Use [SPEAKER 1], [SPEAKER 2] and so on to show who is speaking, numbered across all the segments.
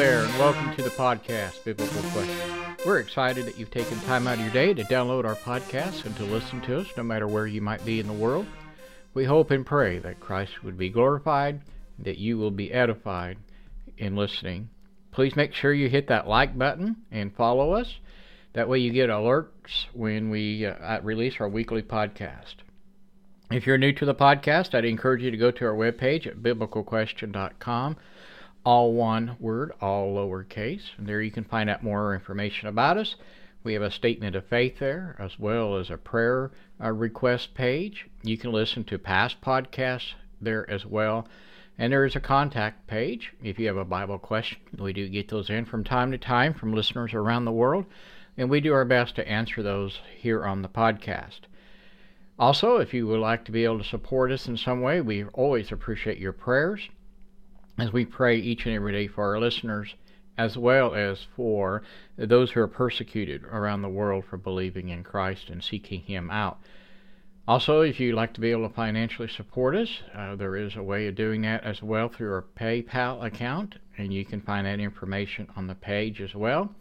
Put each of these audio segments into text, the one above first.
[SPEAKER 1] there, and welcome to the podcast, Biblical Questions. We're excited that you've taken time out of your day to download our podcast and to listen to us, no matter where you might be in the world. We hope and pray that Christ would be glorified, that you will be edified in listening. Please make sure you hit that like button and follow us. That way, you get alerts when we uh, release our weekly podcast. If you're new to the podcast, I'd encourage you to go to our webpage at biblicalquestion.com all one word, all lowercase. And there you can find out more information about us. We have a statement of faith there, as well as a prayer uh, request page. You can listen to past podcasts there as well. And there is a contact page if you have a Bible question. We do get those in from time to time from listeners around the world, and we do our best to answer those here on the podcast. Also, if you would like to be able to support us in some way, we always appreciate your prayers as we pray each and every day for our listeners as well as for those who are persecuted around the world for believing in Christ and seeking Him out. Also, if you'd like to be able to financially support us, uh, there is a way of doing that as well through our PayPal account, and you can find that information on the page as well,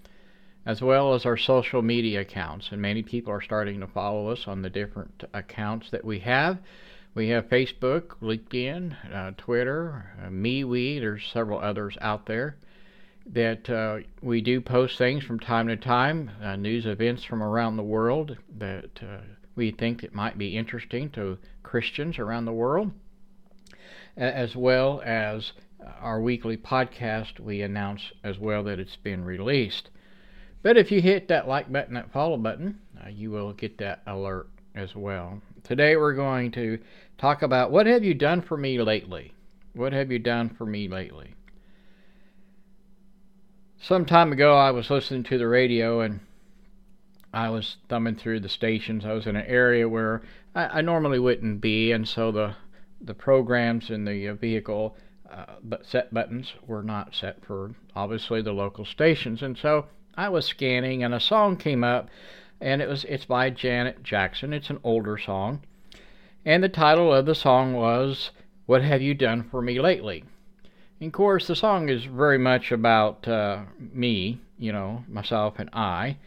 [SPEAKER 1] as well as our social media accounts. And many people are starting to follow us on the different accounts that we have. We have Facebook, LinkedIn, uh, Twitter, uh, MeWe. There's several others out there that uh, we do post things from time to time, uh, news events from around the world that uh, we think that might be interesting to Christians around the world, as well as our weekly podcast. We announce as well that it's been released. But if you hit that like button, that follow button, uh, you will get that alert as well. Today we're going to talk about what have you done for me lately? What have you done for me lately? Some time ago, I was listening to the radio and I was thumbing through the stations. I was in an area where I, I normally wouldn't be, and so the the programs in the uh, vehicle uh, but set buttons were not set for obviously the local stations, and so I was scanning, and a song came up and it was it's by Janet Jackson. It's an older song, and the title of the song was "What Have You Done for Me Lately." And of course, the song is very much about uh, me, you know, myself and I.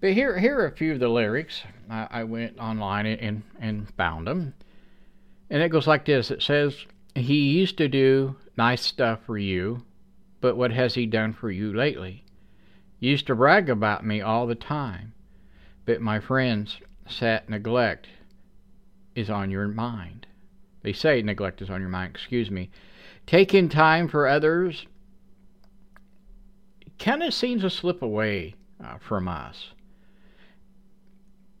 [SPEAKER 1] But here, here are a few of the lyrics. I, I went online and, and found them, and it goes like this: It says, "He used to do nice stuff for you, but what has he done for you lately? Used to brag about me all the time." But my friends, sat neglect is on your mind. They say neglect is on your mind, excuse me. Taking time for others kind of seems to slip away uh, from us.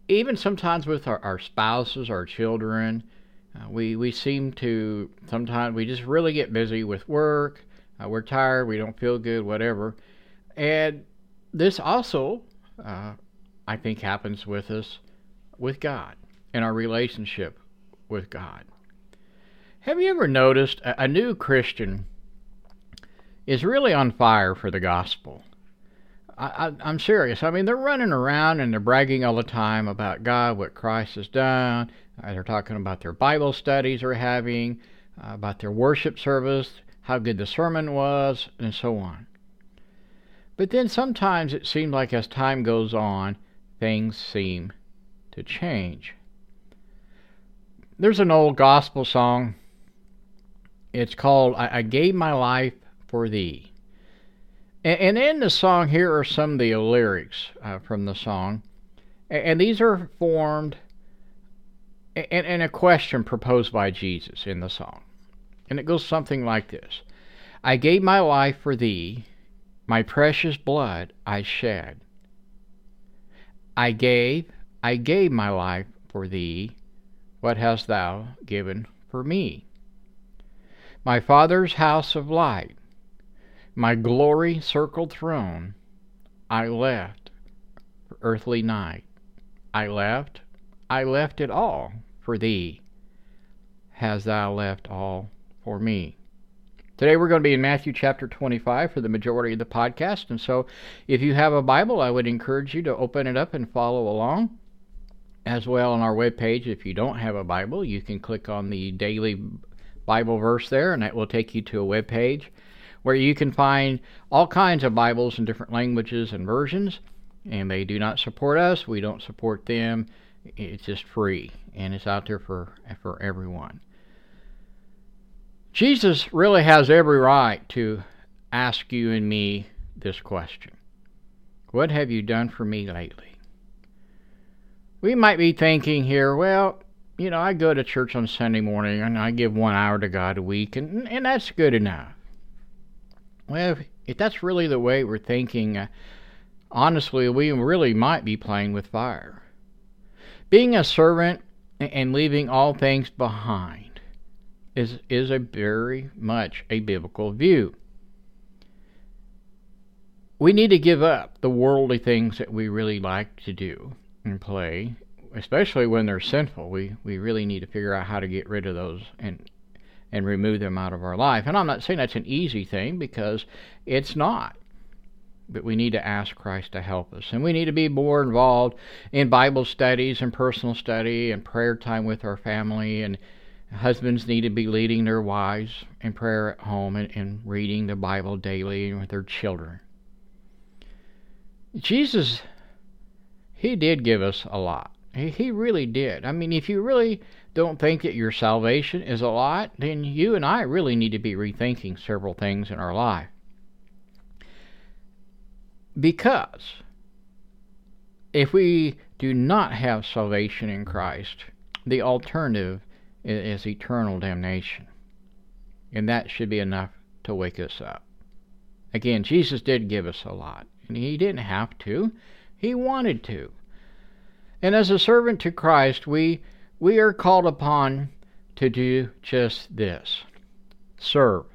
[SPEAKER 1] Even sometimes with our, our spouses, our children, uh, we, we seem to sometimes we just really get busy with work. Uh, we're tired, we don't feel good, whatever. And this also uh, I think happens with us with God in our relationship with God. Have you ever noticed a, new Christian is really on fire for the gospel? I, am serious. I mean, they're running around and they're bragging all the time about God, what Christ has done. Uh, they're talking about their Bible studies they're having, uh, about their worship service, how good the sermon was, and so on. But then sometimes it seems like as time goes on, things seem to change. There's an old gospel song. It's called I, I Gave My Life for Thee. And, and, in the song, here are some of the lyrics uh, from the song. And, and these are formed in, in a question proposed by Jesus in the song. And it goes something like this I gave my life for Thee, my precious blood I shed. I gave, I gave my life for thee. What hast thou given for me? My Father's house of light, my glory circled throne, I left for earthly night. I left, I left it all for thee. Hast thou left all for me? Today we're going to be in Matthew chapter 25 for the majority of the podcast. And so if you have a Bible, I would encourage you to open it up and follow along. As well on our webpage, if you don't have a Bible, you can click on the daily Bible verse there, and that will take you to a web page where you can find all kinds of Bibles in different languages and versions. And they do not support us, we don't support them. It's just free, and it's out there for, for everyone. Jesus really has every right to ask you and me this question What have you done for me lately? We might be thinking here, well, you know, I go to church on Sunday morning and I give one hour to God a week, and, and that's good enough. Well, if, if that's really the way we're thinking, uh, honestly, we really might be playing with fire. Being a servant and leaving all things behind is, is a very much a biblical view. We need to give up the worldly things that we really like to do and play, especially when they're sinful. We, we really need to figure out how to get rid of those and and remove them out of our life. And I'm not saying that's an easy thing because it's not. But we need to ask Christ to help us. And we need to be more involved in Bible studies and personal study and prayer time with our family and Husbands need to be leading their wives in prayer at home and, and reading the Bible daily with their children. Jesus, He did give us a lot. He, he really did. I mean, if you really don't think that your salvation is a lot, then you and I really need to be rethinking several things in our life. Because if we do not have salvation in Christ, the alternative is eternal damnation. And that should be enough to wake us up. Again, Jesus did give us a lot, and He didn't have to, He wanted to. And as a servant to Christ, we, we are called upon to do just this serve.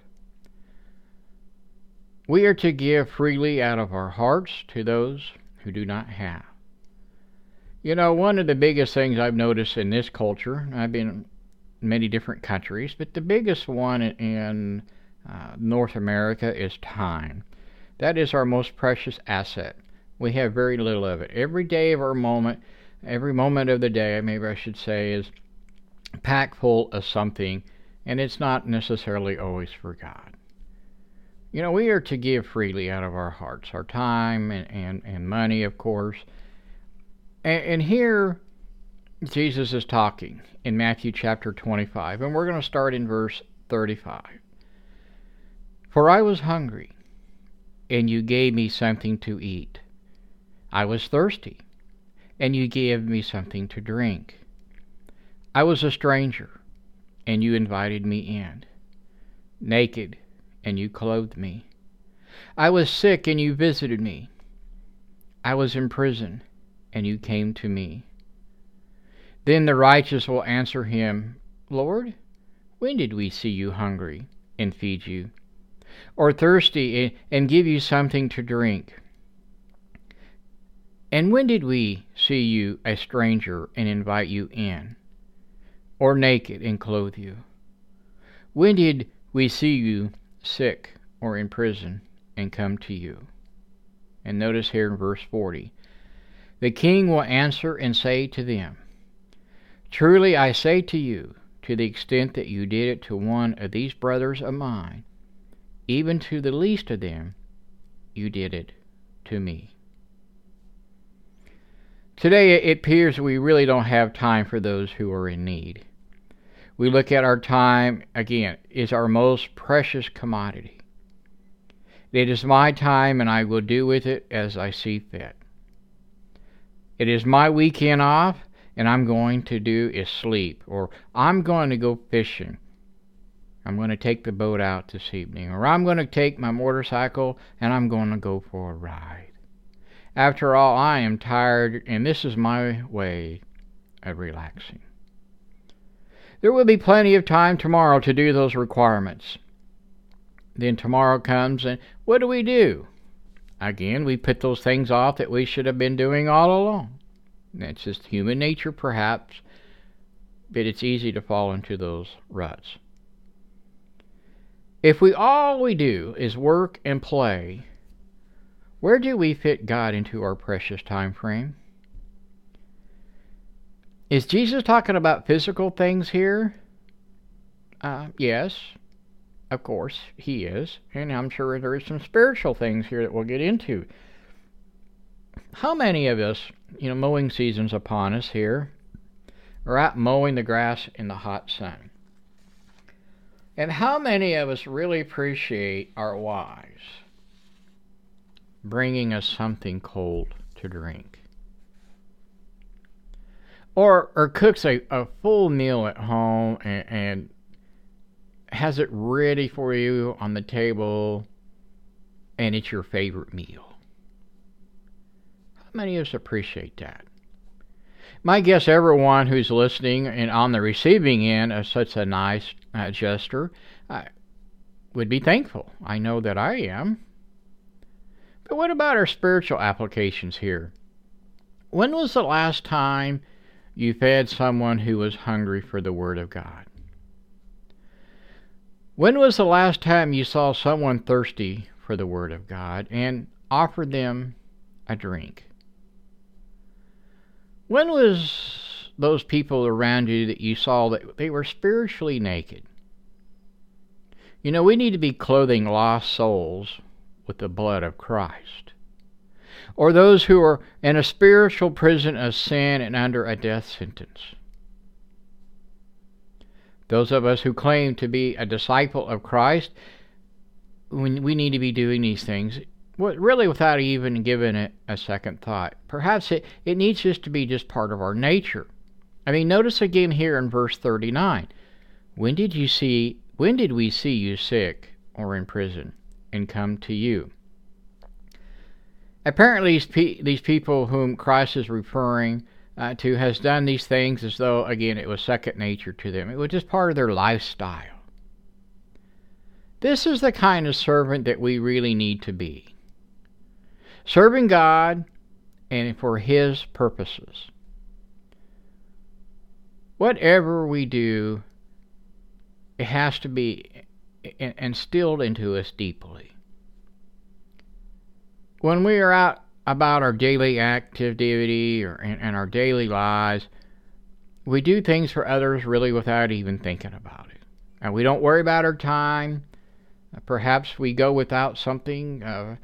[SPEAKER 1] We are to give freely out of our hearts to those who do not have. You know, one of the biggest things I've noticed in this culture, I've been many different countries, but the biggest one in uh, North America is time. That is our most precious asset. We have very little of it. Every day of our moment, every moment of the day, maybe I should say, is packed full of something, and it's not necessarily always for God. You know, we are to give freely out of our hearts, our time and, and, and money, of course. And, and here, Jesus is talking in Matthew chapter 25, and we're going to start in verse 35. For I was hungry, and you gave me something to eat. I was thirsty, and you gave me something to drink. I was a stranger, and you invited me in. Naked, and you clothed me. I was sick, and you visited me. I was in prison, and you came to me. Then the righteous will answer him, Lord, when did we see you hungry and feed you, or thirsty and give you something to drink? And when did we see you a stranger and invite you in, or naked and clothe you? When did we see you sick or in prison and come to you? And notice here in verse 40 the king will answer and say to them, Truly I say to you, to the extent that you did it to one of these brothers of mine, even to the least of them, you did it to me. Today it appears we really don't have time for those who are in need. We look at our time, again, is our most precious commodity. It is my time, and I will do with it as I see fit. It is my weekend off, and I'm going to do is sleep, or I'm going to go fishing. I'm going to take the boat out this evening, or I'm going to take my motorcycle and I'm going to go for a ride. After all, I am tired, and this is my way of relaxing. There will be plenty of time tomorrow to do those requirements. Then tomorrow comes, and what do we do? Again, we put those things off that we should have been doing all along. That's just human nature, perhaps, but it's easy to fall into those ruts. If we all we do is work and play, where do we fit God into our precious time frame? Is Jesus talking about physical things here? Uh, yes. of course, He is, and I'm sure there is some spiritual things here that we'll get into. How many of us, you know, mowing season's upon us here, are out mowing the grass in the hot sun? And how many of us really appreciate our wives bringing us something cold to drink? Or, or cooks a, a full meal at home and, and has it ready for you on the table and it's your favorite meal. Many of us appreciate that? My guess everyone who's listening and on the receiving end of such a nice uh, gesture uh, would be thankful. I know that I am. But what about our spiritual applications here? When was the last time you fed someone who was hungry for the Word of God? When was the last time you saw someone thirsty for the Word of God and offered them a drink? When was those people around you that you saw that they were spiritually naked? You know, we need to be clothing lost souls with the blood of Christ. Or those who are in a spiritual prison of sin and under a death sentence. Those of us who claim to be a disciple of Christ, we, need to be doing these things really without even giving it a second thought. Perhaps it, it needs just to be just part of our nature. I mean, notice again here in verse 39. When did you see when did we see you sick or in prison and come to you? Apparently, these, these people whom Christ is referring uh, to has done these things as though, again, it was second nature to them. It was just part of their lifestyle. This is the kind of servant that we really need to be. Serving God and for His purposes. Whatever we do, it has to be instilled into us deeply. When we are out about our daily activity or and our daily lives, we do things for others really without even thinking about it. And we don't worry about our time. Perhaps we go without something, uh,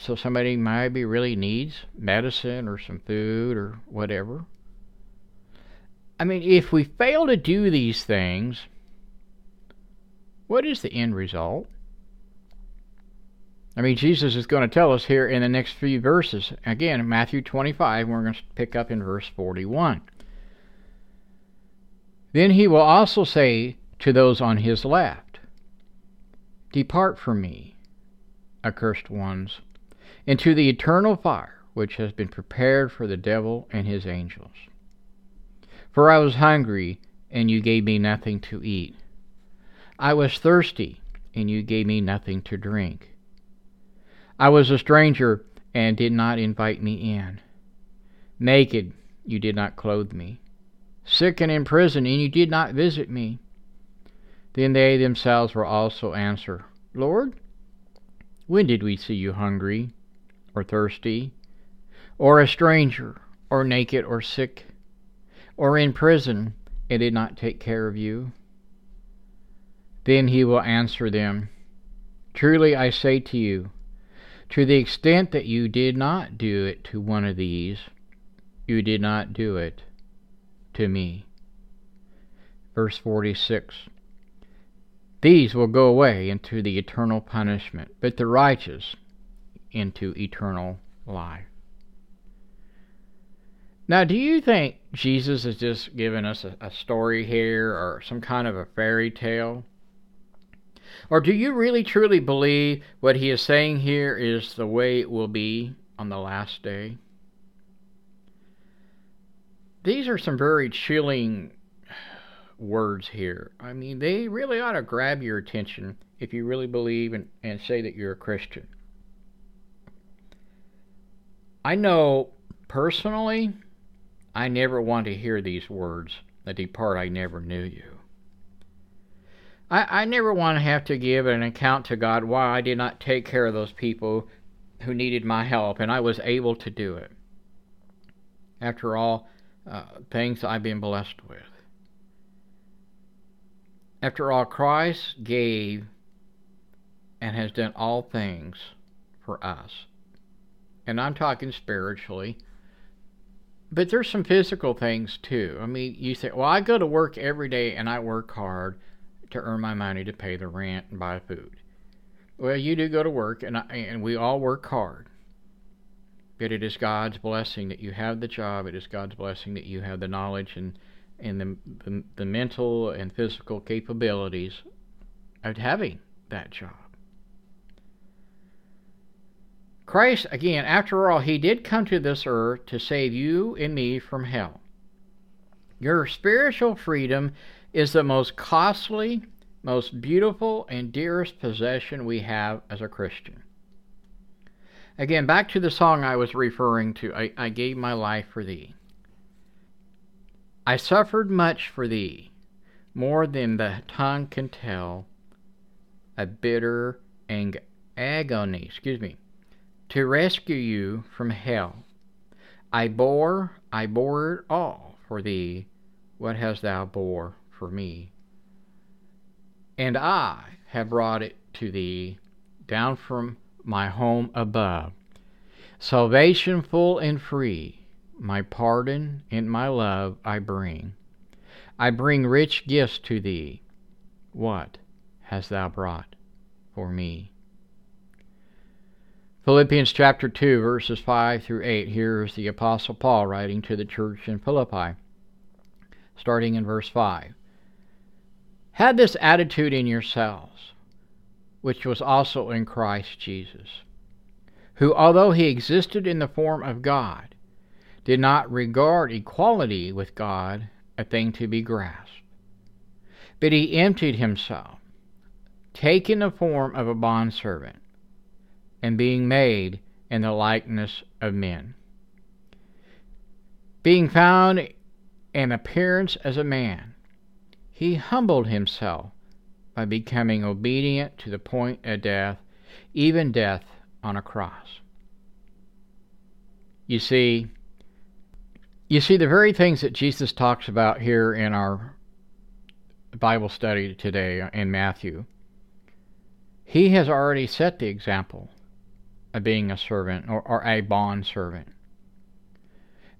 [SPEAKER 1] so somebody maybe really needs medicine or some food or whatever. I mean, if we fail to do these things, what is the end result? I mean, Jesus is going to tell us here in the next few verses. Again, Matthew 25, we're going to pick up in verse 41. Then he will also say to those on his left, Depart from me, accursed ones, into the eternal fire which has been prepared for the devil and his angels. For I was hungry, and you gave me nothing to eat. I was thirsty, and you gave me nothing to drink. I was a stranger and did not invite me in. Naked, you did not clothe me. Sick and in prison, and you did not visit me. Then they themselves will also answer, Lord, when did we see you hungry, or thirsty, or a stranger, or naked, or sick, or in prison, and did not take care of you? Then he will answer them, Truly I say to you, to the extent that you did not do it to one of these, you did not do it to me. Verse 46 These will go away into the eternal punishment, but the righteous into eternal life. Now, do you think Jesus is just giving us a, a story here or some kind of a fairy tale? Or do you really truly believe what he is saying here is the way it will be on the last day? These are some very chilling words here. I mean, they really ought to grab your attention if you really believe and, and say that you're a Christian. I know personally, I never want to hear these words that depart, I never knew you. I, I never want to have to give an account to God why I did not take care of those people who needed my help, and I was able to do it. After all, uh, things I've been blessed with. After all, Christ gave and has done all things for us. And I'm talking spiritually. But there's some physical things too. I mean, you say, well, I go to work every day and I work hard to earn my money to pay the rent and buy food. Well, you do go to work, and, I, and we all work hard. But it is God's blessing that you have the job. It is God's blessing that you have the knowledge and, and the, the, the mental and physical capabilities of having that job. Christ, again, after all, he did come to this earth to save you and me from hell. Your spiritual freedom is the most costly, most beautiful, and dearest possession we have as a Christian. Again, back to the song I was referring to I, I gave my life for thee. I suffered much for thee, more than the tongue can tell, a bitter ang- agony, excuse me, to rescue you from hell. I bore, I bore it all for thee. What hast thou bore for me? And I have brought it to thee down from my home above. Salvation full and free, my pardon and my love I bring. I bring rich gifts to thee. What hast thou brought for me? Philippians chapter 2, verses 5 through 8. Here is the Apostle Paul writing to the church in Philippi, starting in verse 5. Had this attitude in yourselves, which was also in Christ Jesus, who, although he existed in the form of God, did not regard equality with God a thing to be grasped, but he emptied himself, taking the form of a bondservant and being made in the likeness of men. Being found in appearance as a man, he humbled himself by becoming obedient to the point of death, even death on a cross. You see, you see the very things that Jesus talks about here in our Bible study today in Matthew. He has already set the example being a servant or, or a bond servant.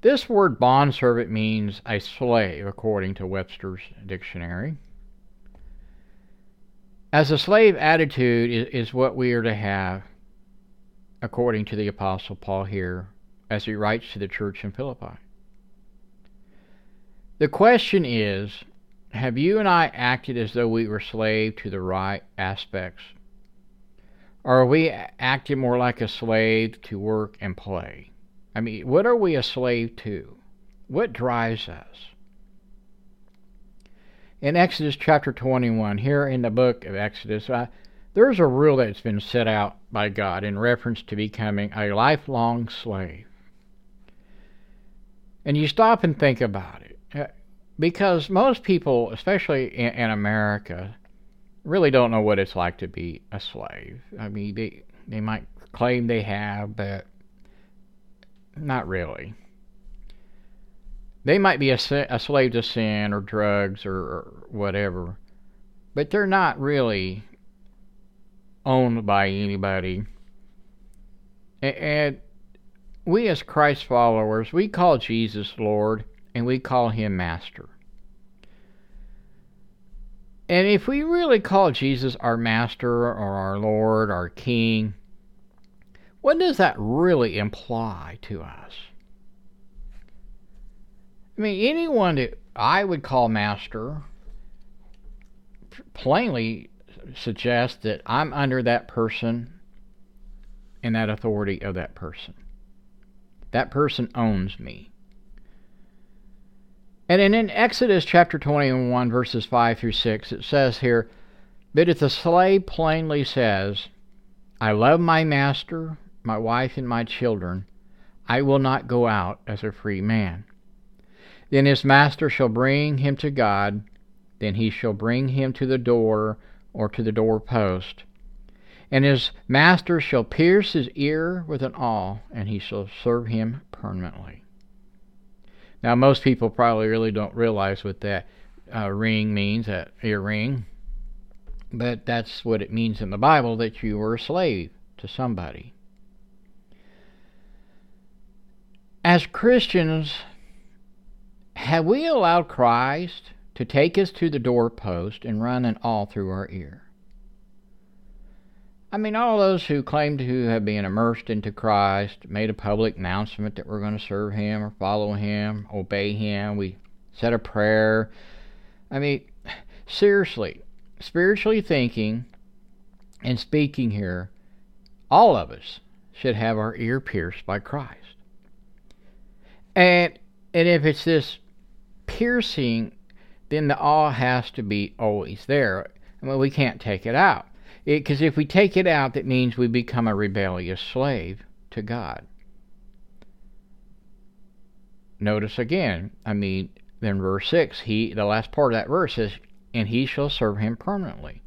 [SPEAKER 1] This word bond servant means a slave, according to Webster's dictionary. As a slave attitude is, is what we are to have, according to the Apostle Paul here, as he writes to the church in Philippi. The question is have you and I acted as though we were slave to the right aspects are we acting more like a slave to work and play? I mean, what are we a slave to? What drives us? In Exodus chapter 21, here in the book of Exodus, uh, there's a rule that's been set out by God in reference to becoming a lifelong slave. And you stop and think about it. Uh, because most people, especially in, in America, really don't know what it's like to be a slave. I mean, they they might claim they have, but not really. They might be a, a slave to sin or drugs or, or whatever, but they're not really owned by anybody. And we, as Christ followers, we call Jesus Lord and we call him Master. And if we really call Jesus our Master or our Lord, our King, what does that really imply to us? I mean, anyone that I would call Master plainly suggests that I'm under that person and that authority of that person. That person owns me. And then in Exodus chapter 21, verses 5 through 6, it says here, But if the slave plainly says, I love my master, my wife, and my children, I will not go out as a free man. Then his master shall bring him to God, then he shall bring him to the door or to the doorpost. And his master shall pierce his ear with an awl, and he shall serve him permanently. Now, most people probably really don't realize what that uh, ring means, that earring. But that's what it means in the Bible that you were a slave to somebody. As Christians, have we allowed Christ to take us to the doorpost and run an awl through our ear? I mean, all those who claim to have been immersed into Christ made a public announcement that we're going to serve Him or follow Him, obey Him. We said a prayer. I mean, seriously, spiritually thinking and speaking here, all of us should have our ear pierced by Christ. And and if it's this piercing, then the awe has to be always there. I mean, we can't take it out. Because if we take it out, that means we become a rebellious slave to God. Notice again, I mean, then verse 6, he the last part of that verse says, and he shall serve him permanently.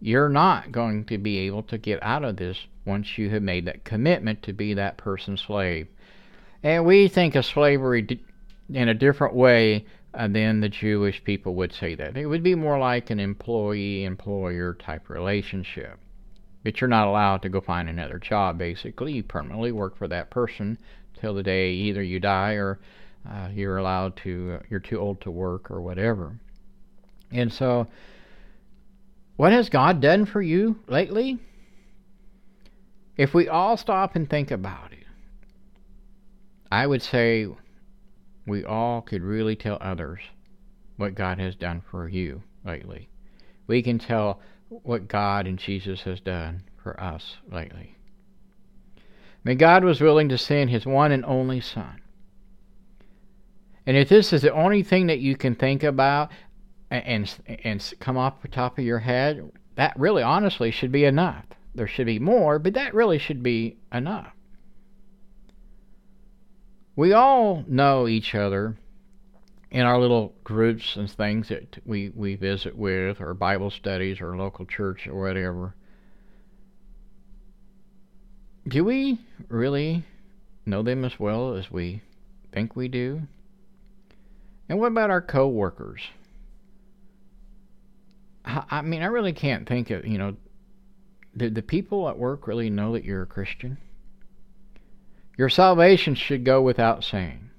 [SPEAKER 1] You're not going to be able to get out of this once you have made that commitment to be that person's slave. And we think of slavery in a different way and then the Jewish people would say that. It would be more like an employee employer type relationship. But you're not allowed to go find another job, basically. You permanently work for that person till the day either you die or uh, you're allowed to, uh, you're too old to work or whatever. And so, what has God done for you lately? If we all stop and think about it, I would say we all could really tell others what God has done for you lately. We can tell what God and Jesus has done for us lately. May God was willing to send his one and only Son. And if this is the only thing that you can think about and, and, and come off the top of your head, that really honestly should be enough. There should be more, but that really should be enough we all know each other in our little groups and things that we, we visit with, or Bible studies, or local church, or whatever. Do we really know them as well as we think we do? And what about our co-workers? I mean, I really can't think of, you know, do the people at work really know that you're a Christian? Your salvation should go without saying.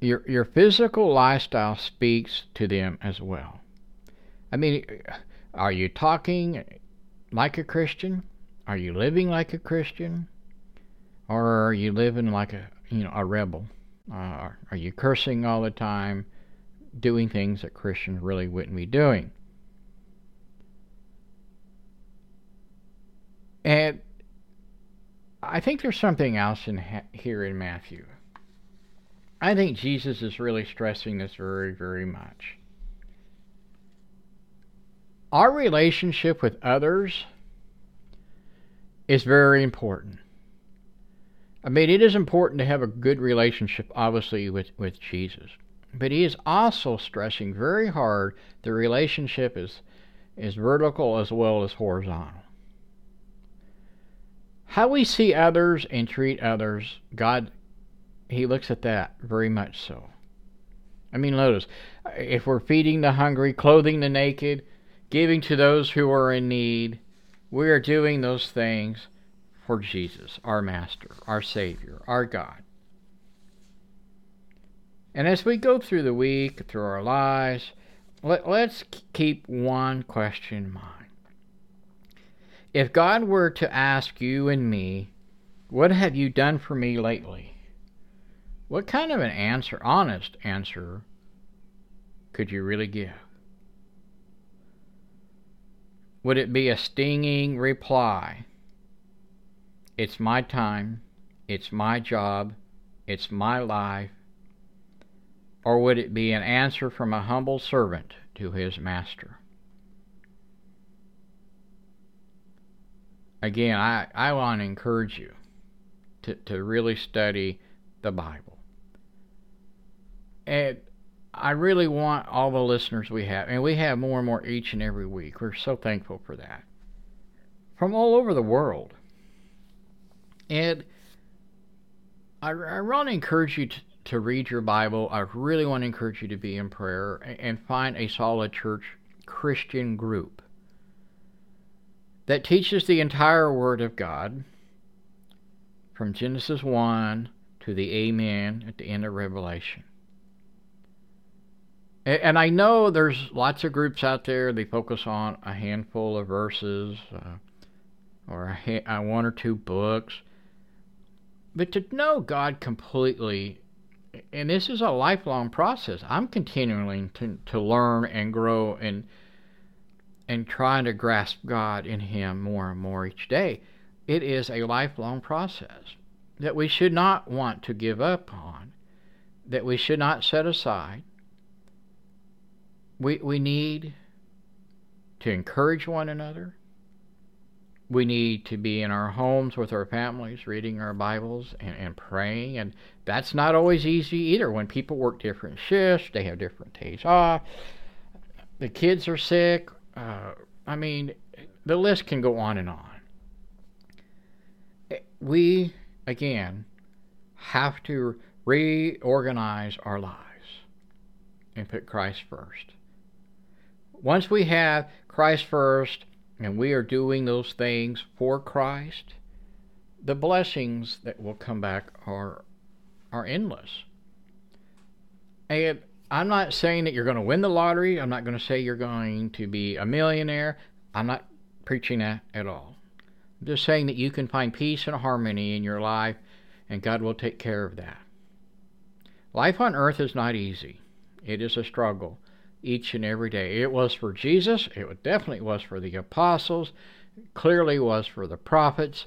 [SPEAKER 1] Your, your physical lifestyle speaks to them as well. I mean, are you talking like a Christian? Are you living like a Christian? Or are you living like a, you know, a rebel? Uh, are you cursing all the time, doing things that Christians really wouldn't be doing? And I think there's something else in ha- here in Matthew. I think Jesus is really stressing this very, very much. Our relationship with others is very important. I mean, it is important to have a good relationship, obviously, with, with Jesus. But he is also stressing very hard the relationship is, is vertical as well as horizontal. How we see others and treat others, God, He looks at that very much so. I mean, notice, if we're feeding the hungry, clothing the naked, giving to those who are in need, we are doing those things for Jesus, our Master, our Savior, our God. And as we go through the week, through our lives, let, let's keep one question in mind. If God were to ask you and me, What have you done for me lately? What kind of an answer, honest answer, could you really give? Would it be a stinging reply? It's my time, it's my job, it's my life. Or would it be an answer from a humble servant to his master? Again, I, I want to encourage you to, to really study the Bible. And I really want all the listeners we have, and we have more and more each and every week. We're so thankful for that. From all over the world. And I, I want to encourage you to, to read your Bible. I really want to encourage you to be in prayer and find a solid church Christian group that teaches the entire Word of God from Genesis 1 to the Amen at the end of Revelation. And I know there's lots of groups out there, they focus on a handful of verses uh, or ha- one or two books. But to know God completely, and this is a lifelong process, I'm continuing to, to learn and grow and and trying to grasp God in Him more and more each day. It is a lifelong process that we should not want to give up on, that we should not set aside. We, we need to encourage one another. We need to be in our homes with our families, reading our Bibles and, and praying. And that's not always easy either. When people work different shifts, they have different days off, the kids are sick, uh, I mean, the list can go on and on. We, again, have to reorganize our lives and put Christ first. Once we have Christ first and we are doing those things for Christ, the blessings that will come back are are endless. And I'm not saying that you're going to win the lottery. I'm not going to say you're going to be a millionaire. I'm not preaching that at all. I'm just saying that you can find peace and harmony in your life, and God will take care of that. Life on earth is not easy, it is a struggle each and every day. It was for Jesus, it definitely was for the apostles, it clearly was for the prophets.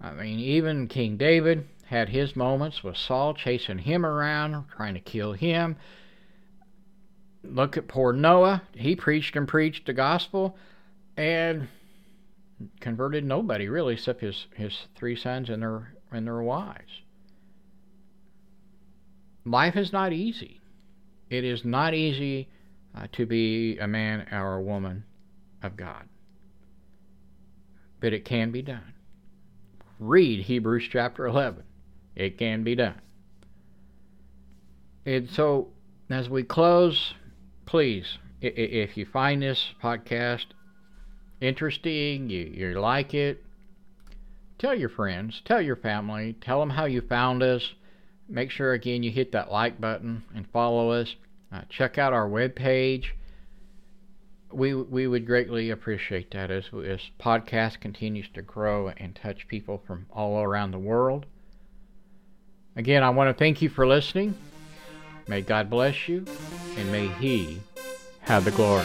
[SPEAKER 1] I mean, even King David had his moments with Saul chasing him around, trying to kill him look at poor Noah. He preached and preached the gospel and converted nobody really except his, his three sons and their and their wives. Life is not easy. It is not easy uh, to be a man or a woman of God. But it can be done. Read Hebrews chapter 11. It can be done. And so, as we close, please, if you find this podcast interesting, you, you like it, tell your friends, tell your family, tell them how you found us. Make sure, again, you hit that like button and follow us. Uh, check out our webpage. We, we would greatly appreciate that as this podcast continues to grow and touch people from all around the world. Again, I want to thank you for listening. May God bless you, and may He have the glory.